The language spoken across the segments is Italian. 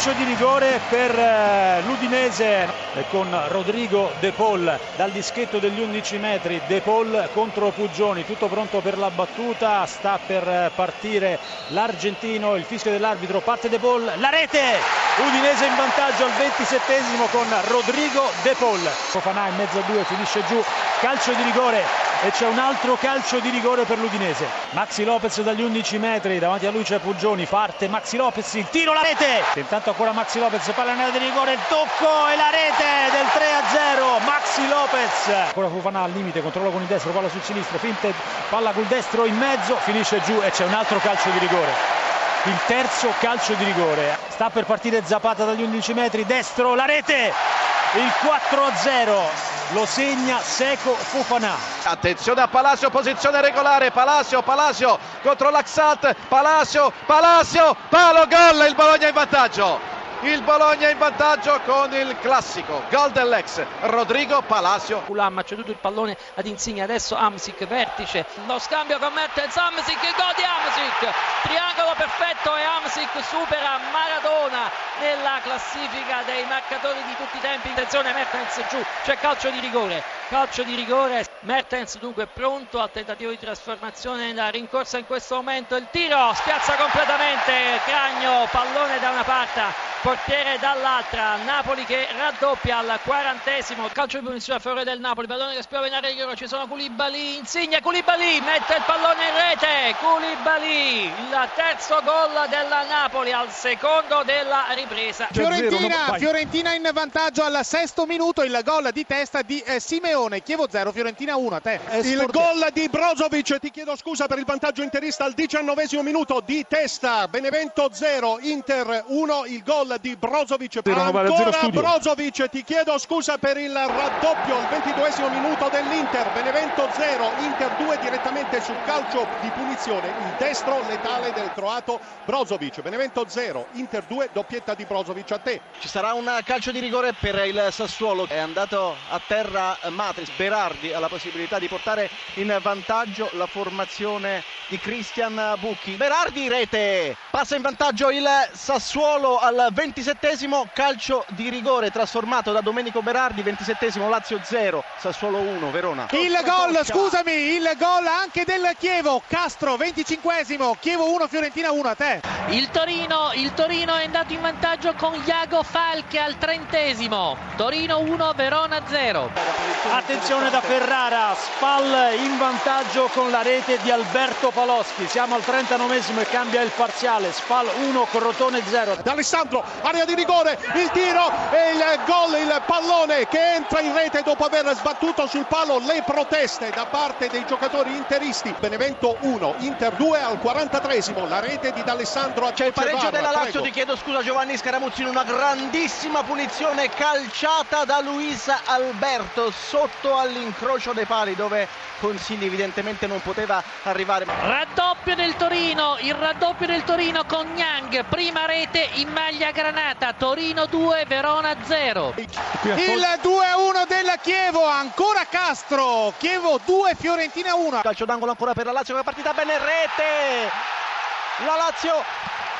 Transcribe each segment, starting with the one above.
calcio di rigore per eh, l'Udinese e con Rodrigo De Paul dal dischetto degli 11 metri. De Paul contro Puggioni tutto pronto per la battuta sta per eh, partire l'argentino il fischio dell'arbitro parte De Paul la rete! Udinese in vantaggio al 27 con Rodrigo De Paul. Fofana in mezzo a due finisce giù calcio di rigore e c'è un altro calcio di rigore per l'Udinese. Maxi Lopez dagli 11 metri, davanti a lui c'è Puggioni, parte Maxi Lopez, il tiro, la rete! Intanto ancora Maxi Lopez, palla in area di rigore, tocco e la rete del 3-0, Maxi Lopez! Ancora Fufana al limite, controlla con il destro, palla sul sinistro, finte, palla col destro in mezzo, finisce giù e c'è un altro calcio di rigore il terzo calcio di rigore. Sta per partire Zapata dagli 11 metri, destro, la rete! Il 4-0 lo segna Seco Fofana. Attenzione a Palacio, posizione regolare, Palacio, Palacio contro l'Axat, Palacio, Palacio, palo, gol, il Bologna in vantaggio il Bologna in vantaggio con il classico gol dell'ex Rodrigo Palacio. Culam ha ceduto il pallone ad Insigne adesso Amsic vertice. Lo scambio con Mertens Amsic gol di Amsic. Triangolo perfetto e Amsic supera Maradona nella classifica dei marcatori di tutti i tempi. Attenzione Mertens giù. C'è calcio di rigore. Calcio di rigore Mertens dunque pronto al tentativo di trasformazione nella rincorsa in questo momento. Il tiro spiazza completamente Cragno pallone da una parte portiere dall'altra. Napoli che raddoppia al quarantesimo. Calcio di punizione a favore del Napoli pallone che spiova in area di ci sono Koulibaly Insigne Koulibaly mette il pallone in rete. Koulibaly il terzo gol della Napoli al secondo della ripresa. Fiorentina, Fiorentina in vantaggio al sesto minuto il gol di testa di eh, Simeone. Chievo 0 Fiorentina 1 a te il gol di Brozovic ti chiedo scusa per il vantaggio interista al diciannovesimo minuto di testa Benevento 0 Inter 1 il gol di Brozovic. Ancora Brozovic, ti chiedo scusa per il raddoppio al ventiduesimo minuto dell'Inter. Benevento 0, Inter 2 direttamente sul calcio di punizione. Il destro letale del croato Brozovic. Benevento 0, Inter 2, doppietta di Brozovic a te. Ci sarà un calcio di rigore per il Sassuolo. È andato a terra Matris. Berardi ha la possibilità di portare in vantaggio la formazione di Christian Bucchi. Berardi rete. Passa in vantaggio il Sassuolo al 27esimo calcio di rigore trasformato da Domenico Berardi, 27esimo Lazio 0, Sassuolo 1, Verona. Il gol, scusami, il gol anche del Chievo, Castro 25esimo, Chievo 1, Fiorentina 1 a te. Il Torino, il Torino è andato in vantaggio con Iago Falche al trentesimo, Torino 1, Verona 0. Attenzione da Ferrara, Spal in vantaggio con la rete di Alberto Paloschi, siamo al 39esimo e cambia il parziale, Spal 1, Crotone 0. D'Alessandro area di rigore, il tiro e il gol, il pallone che entra in rete dopo aver sbattuto sul palo le proteste da parte dei giocatori interisti. Benevento 1, Inter 2 al 43esimo, la rete di D'Alessandro C'è il pareggio della Lazio, prego. ti chiedo scusa Giovanni Scaramuzzi in una grandissima punizione calciata da Luis Alberto sotto all'incrocio dei pali dove Consigli evidentemente non poteva arrivare. Raddoppio del Torino, il raddoppio del Torino con Gnang, prima rete in maglia granata, Torino 2, Verona 0. Il 2-1 della Chievo, ancora Castro, Chievo 2, Fiorentina 1. Calcio d'angolo ancora per la Lazio che è partita bene, rete! La Lazio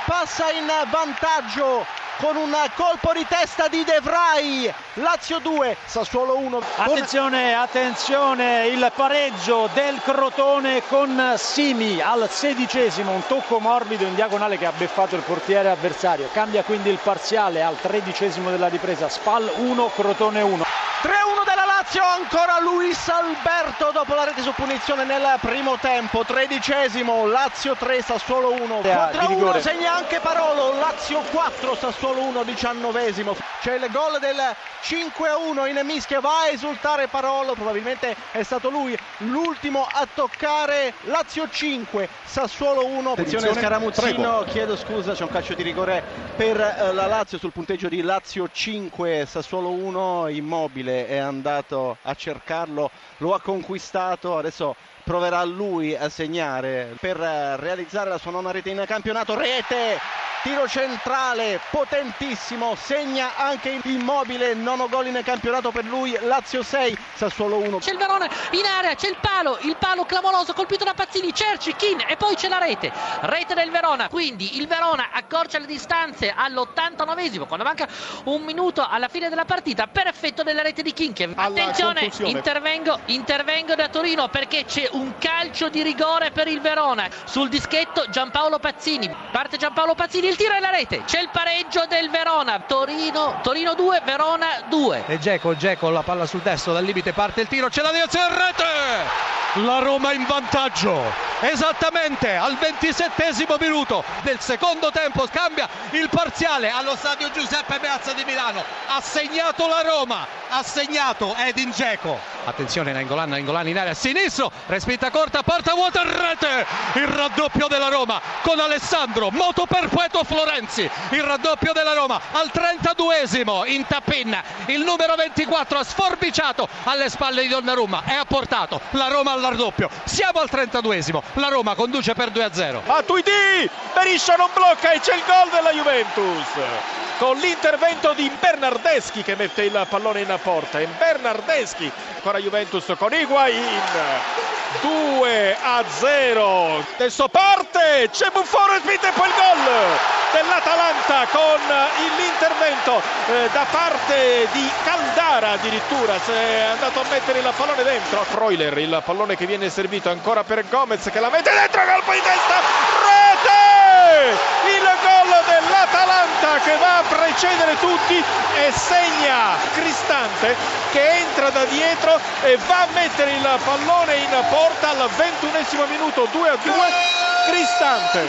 passa in vantaggio con un colpo di testa di De Vrij. Lazio 2 Sassuolo 1 attenzione attenzione il pareggio del Crotone con Simi al sedicesimo un tocco morbido in diagonale che ha beffato il portiere avversario. Cambia quindi il parziale al tredicesimo della ripresa. Spal 1 Crotone 1 3-1 della Lazio, ancora Luis Alberto dopo la rete su punizione nel primo tempo, tredicesimo, Lazio 3, Sassuolo 1, 4-1 segna anche Parolo, Lazio 4, Sassuolo 1, diciannovesimo, c'è il gol del 5-1 in mischia, va a esultare Parolo, probabilmente è stato lui l'ultimo a toccare, Lazio 5, Sassuolo 1, attenzione Scaramuzzino, chiedo scusa, c'è un calcio di rigore per eh, la Lazio sul punteggio di Lazio 5, Sassuolo 1, immobile è andato a cercarlo, lo ha conquistato, adesso proverà lui a segnare per realizzare la sua nona rete in campionato. Rete tiro centrale potentissimo, segna anche Immobile, nono gol in campionato per lui, Lazio 6, Sassuolo 1. C'è il Verona in area, c'è il palo, il palo clamoroso colpito da Pazzini, Cerci, Kin e poi c'è la rete, rete del Verona, quindi il Verona accorcia le distanze all'89esimo quando manca un minuto alla fine della partita per effetto della rete di Kin. Attenzione, intervengo, intervengo da Torino perché c'è un calcio di rigore per il Verona. Sul dischetto Giampaolo Pazzini, parte Giampaolo Pazzini il tiro e la rete, c'è il pareggio del Verona, Torino, Torino 2, Verona 2. E Geco, Geco la palla sul destro, dal limite parte il tiro, c'è la direzione rete! La Roma in vantaggio, esattamente al 27 minuto del secondo tempo, cambia il parziale allo stadio Giuseppe Meazza di Milano, ha segnato la Roma, ha segnato Edin Geco. Attenzione Nainggolan, Nainggolan in area a sinistro, respinta corta, porta vuota, rete! Il raddoppio della Roma con Alessandro, moto perpetuo Florenzi, il raddoppio della Roma al 32esimo in tappin, il numero 24 ha sforbiciato alle spalle di Donnarumma. E ha portato. La Roma al raddoppio. Siamo al 32esimo, la Roma conduce per 2-0. Matuidi, Beriscia non blocca e c'è il gol della Juventus con l'intervento di Bernardeschi che mette il pallone in porta. E Bernardeschi, ancora Juventus con Higuain. 2 a 0. Adesso parte, c'è Buffone e poi il gol dell'Atalanta con l'intervento eh, da parte di Caldara addirittura. Si è andato a mettere il pallone dentro. Freuler, il pallone che viene servito ancora per Gomez che la mette dentro, colpo di testa, rete! Il gol dell'Atalanta che va a precedere tutti e segna Cristante che entra da dietro e va a mettere il pallone in porta al ventunesimo minuto 2 a 2 Cristante